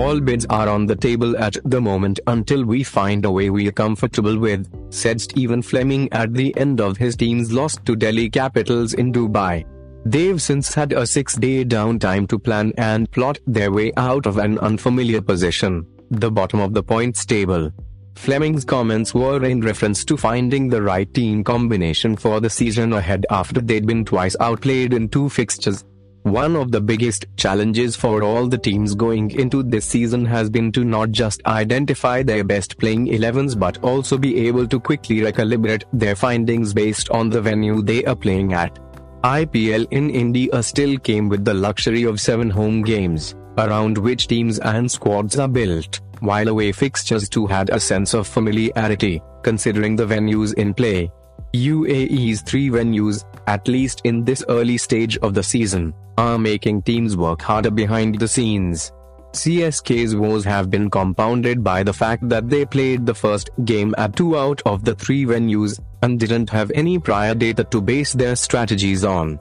All bids are on the table at the moment until we find a way we're comfortable with, said Stephen Fleming at the end of his team's loss to Delhi Capitals in Dubai. They've since had a six day downtime to plan and plot their way out of an unfamiliar position, the bottom of the points table. Fleming's comments were in reference to finding the right team combination for the season ahead after they'd been twice outplayed in two fixtures. One of the biggest challenges for all the teams going into this season has been to not just identify their best playing 11s but also be able to quickly recalibrate their findings based on the venue they are playing at. IPL in India still came with the luxury of seven home games, around which teams and squads are built while away fixtures too had a sense of familiarity, considering the venues in play. UAE's three venues, at least in this early stage of the season, are making teams work harder behind the scenes. CSK's woes have been compounded by the fact that they played the first game at two out of the three venues, and didn't have any prior data to base their strategies on.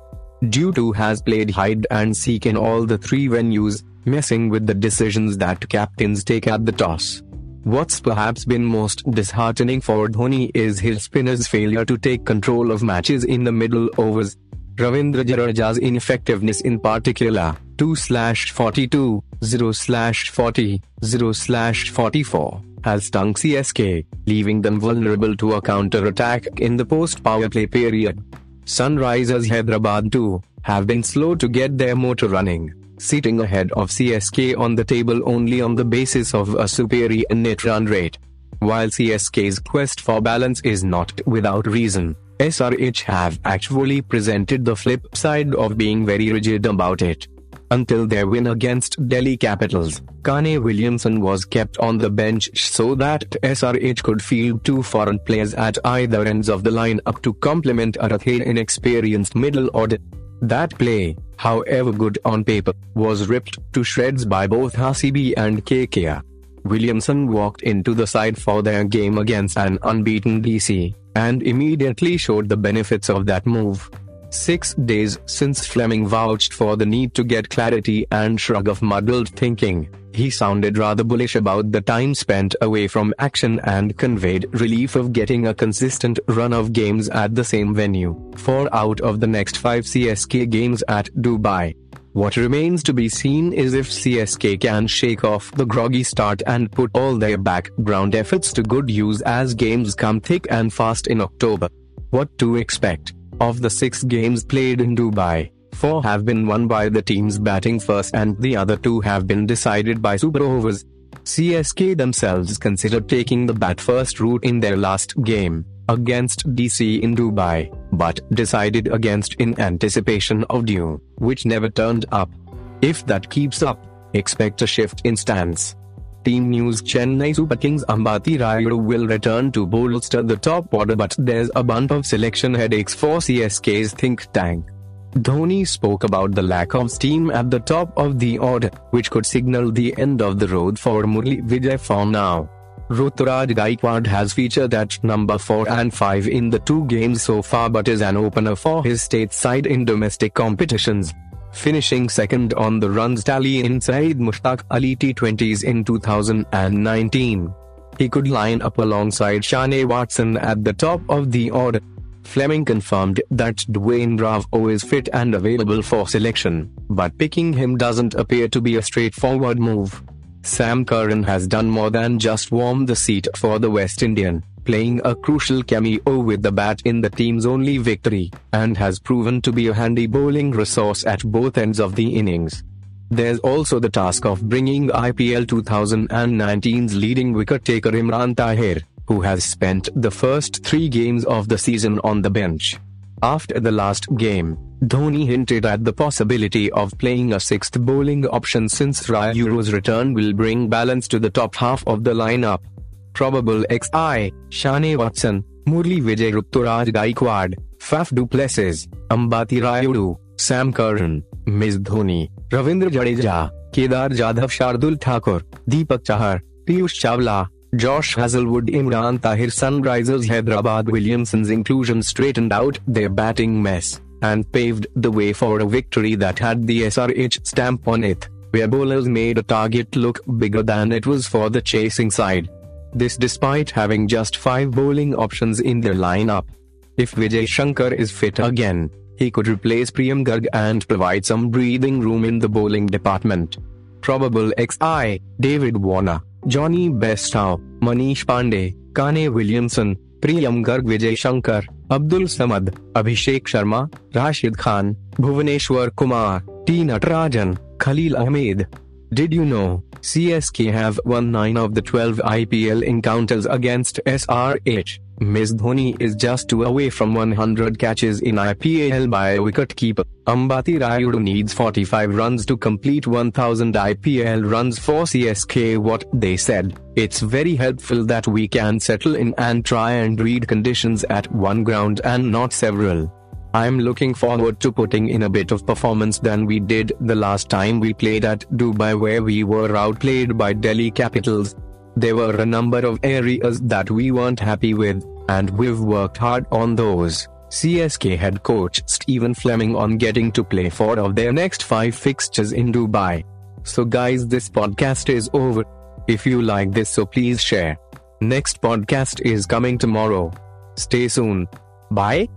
Dew too has played hide and seek in all the three venues, messing with the decisions that captains take at the toss. What's perhaps been most disheartening for Dhoni is his spinners' failure to take control of matches in the middle overs. Ravindra Jadeja's ineffectiveness in particular, 2 42, 0 40, 0 44, has stung CSK, leaving them vulnerable to a counter-attack in the post-power play period. Sunrisers Hyderabad too, have been slow to get their motor running sitting ahead of CSK on the table only on the basis of a superior net run rate. While CSK's quest for balance is not without reason, SRH have actually presented the flip side of being very rigid about it. Until their win against Delhi Capitals, Kane Williamson was kept on the bench so that SRH could field two foreign players at either ends of the lineup to complement Arathe inexperienced middle order. That play, however good on paper, was ripped to shreds by both RCB and KKR. Williamson walked into the side for their game against an unbeaten DC, and immediately showed the benefits of that move. Six days since Fleming vouched for the need to get clarity and shrug of muddled thinking, he sounded rather bullish about the time spent away from action and conveyed relief of getting a consistent run of games at the same venue, four out of the next five CSK games at Dubai. What remains to be seen is if CSK can shake off the groggy start and put all their background efforts to good use as games come thick and fast in October. What to expect? Of the six games played in Dubai, four have been won by the teams batting first and the other two have been decided by super overs. CSK themselves considered taking the bat first route in their last game, against DC in Dubai, but decided against in anticipation of dew, which never turned up. If that keeps up, expect a shift in stance. Team News Chennai Super Kings Ambati Rayudu will return to bolster the top order but there's a bump of selection headaches for CSK's think tank. Dhoni spoke about the lack of steam at the top of the order, which could signal the end of the road for Murali Vijay for now. Ruturaj Gaikwad has featured at number 4 and 5 in the two games so far but is an opener for his state side in domestic competitions finishing second on the runs tally in Syed Mushtaq Ali T20s in 2019. He could line up alongside Shane Watson at the top of the order. Fleming confirmed that Dwayne Bravo is fit and available for selection, but picking him doesn't appear to be a straightforward move. Sam Curran has done more than just warm the seat for the West Indian playing a crucial cameo with the bat in the team's only victory, and has proven to be a handy bowling resource at both ends of the innings. There's also the task of bringing IPL 2019's leading wicket-taker Imran Tahir, who has spent the first three games of the season on the bench. After the last game, Dhoni hinted at the possibility of playing a sixth bowling option since Rayudu's return will bring balance to the top half of the lineup probable XI, Shane Watson, Murali Vijay Ruturaj Gaikwad, Faf du Plessis, Ambati Rayudu, Sam Curran, MS Dhoni, Ravindra Jadeja, Kedar Jadhav Shardul Thakur, Deepak Chahar, Piyush Chawla, Josh Hazlewood Imran Tahir Sunrisers Hyderabad Williamson's inclusion straightened out their batting mess and paved the way for a victory that had the SRH stamp on it. where bowlers made a target look bigger than it was for the chasing side. This despite having just five bowling options in their lineup. If Vijay Shankar is fit again, he could replace Priyam Garg and provide some breathing room in the bowling department. Probable XI, David Warner, Jonny Bairstow, Manish Pandey, Kane Williamson, Priyam Garg Vijay Shankar, Abdul Samad, Abhishek Sharma, Rashid Khan, Bhuvaneshwar Kumar, T. Natarajan, Khalil Ahmed. Did you know, CSK have won 9 of the 12 IPL encounters against SRH? MS Dhoni is just two away from 100 catches in IPL by a wicketkeeper. Ambati Rayudu needs 45 runs to complete 1000 IPL runs for CSK. What they said, it's very helpful that we can settle in and try and read conditions at one ground and not several. I'm looking forward to putting in a bit of performance than we did the last time we played at Dubai where we were outplayed by Delhi Capitals. There were a number of areas that we weren't happy with, and we've worked hard on those. CSK head coach Stephen Fleming on getting to play four of their next five fixtures in Dubai. So, guys, this podcast is over. If you like this, so please share. Next podcast is coming tomorrow. Stay soon. Bye.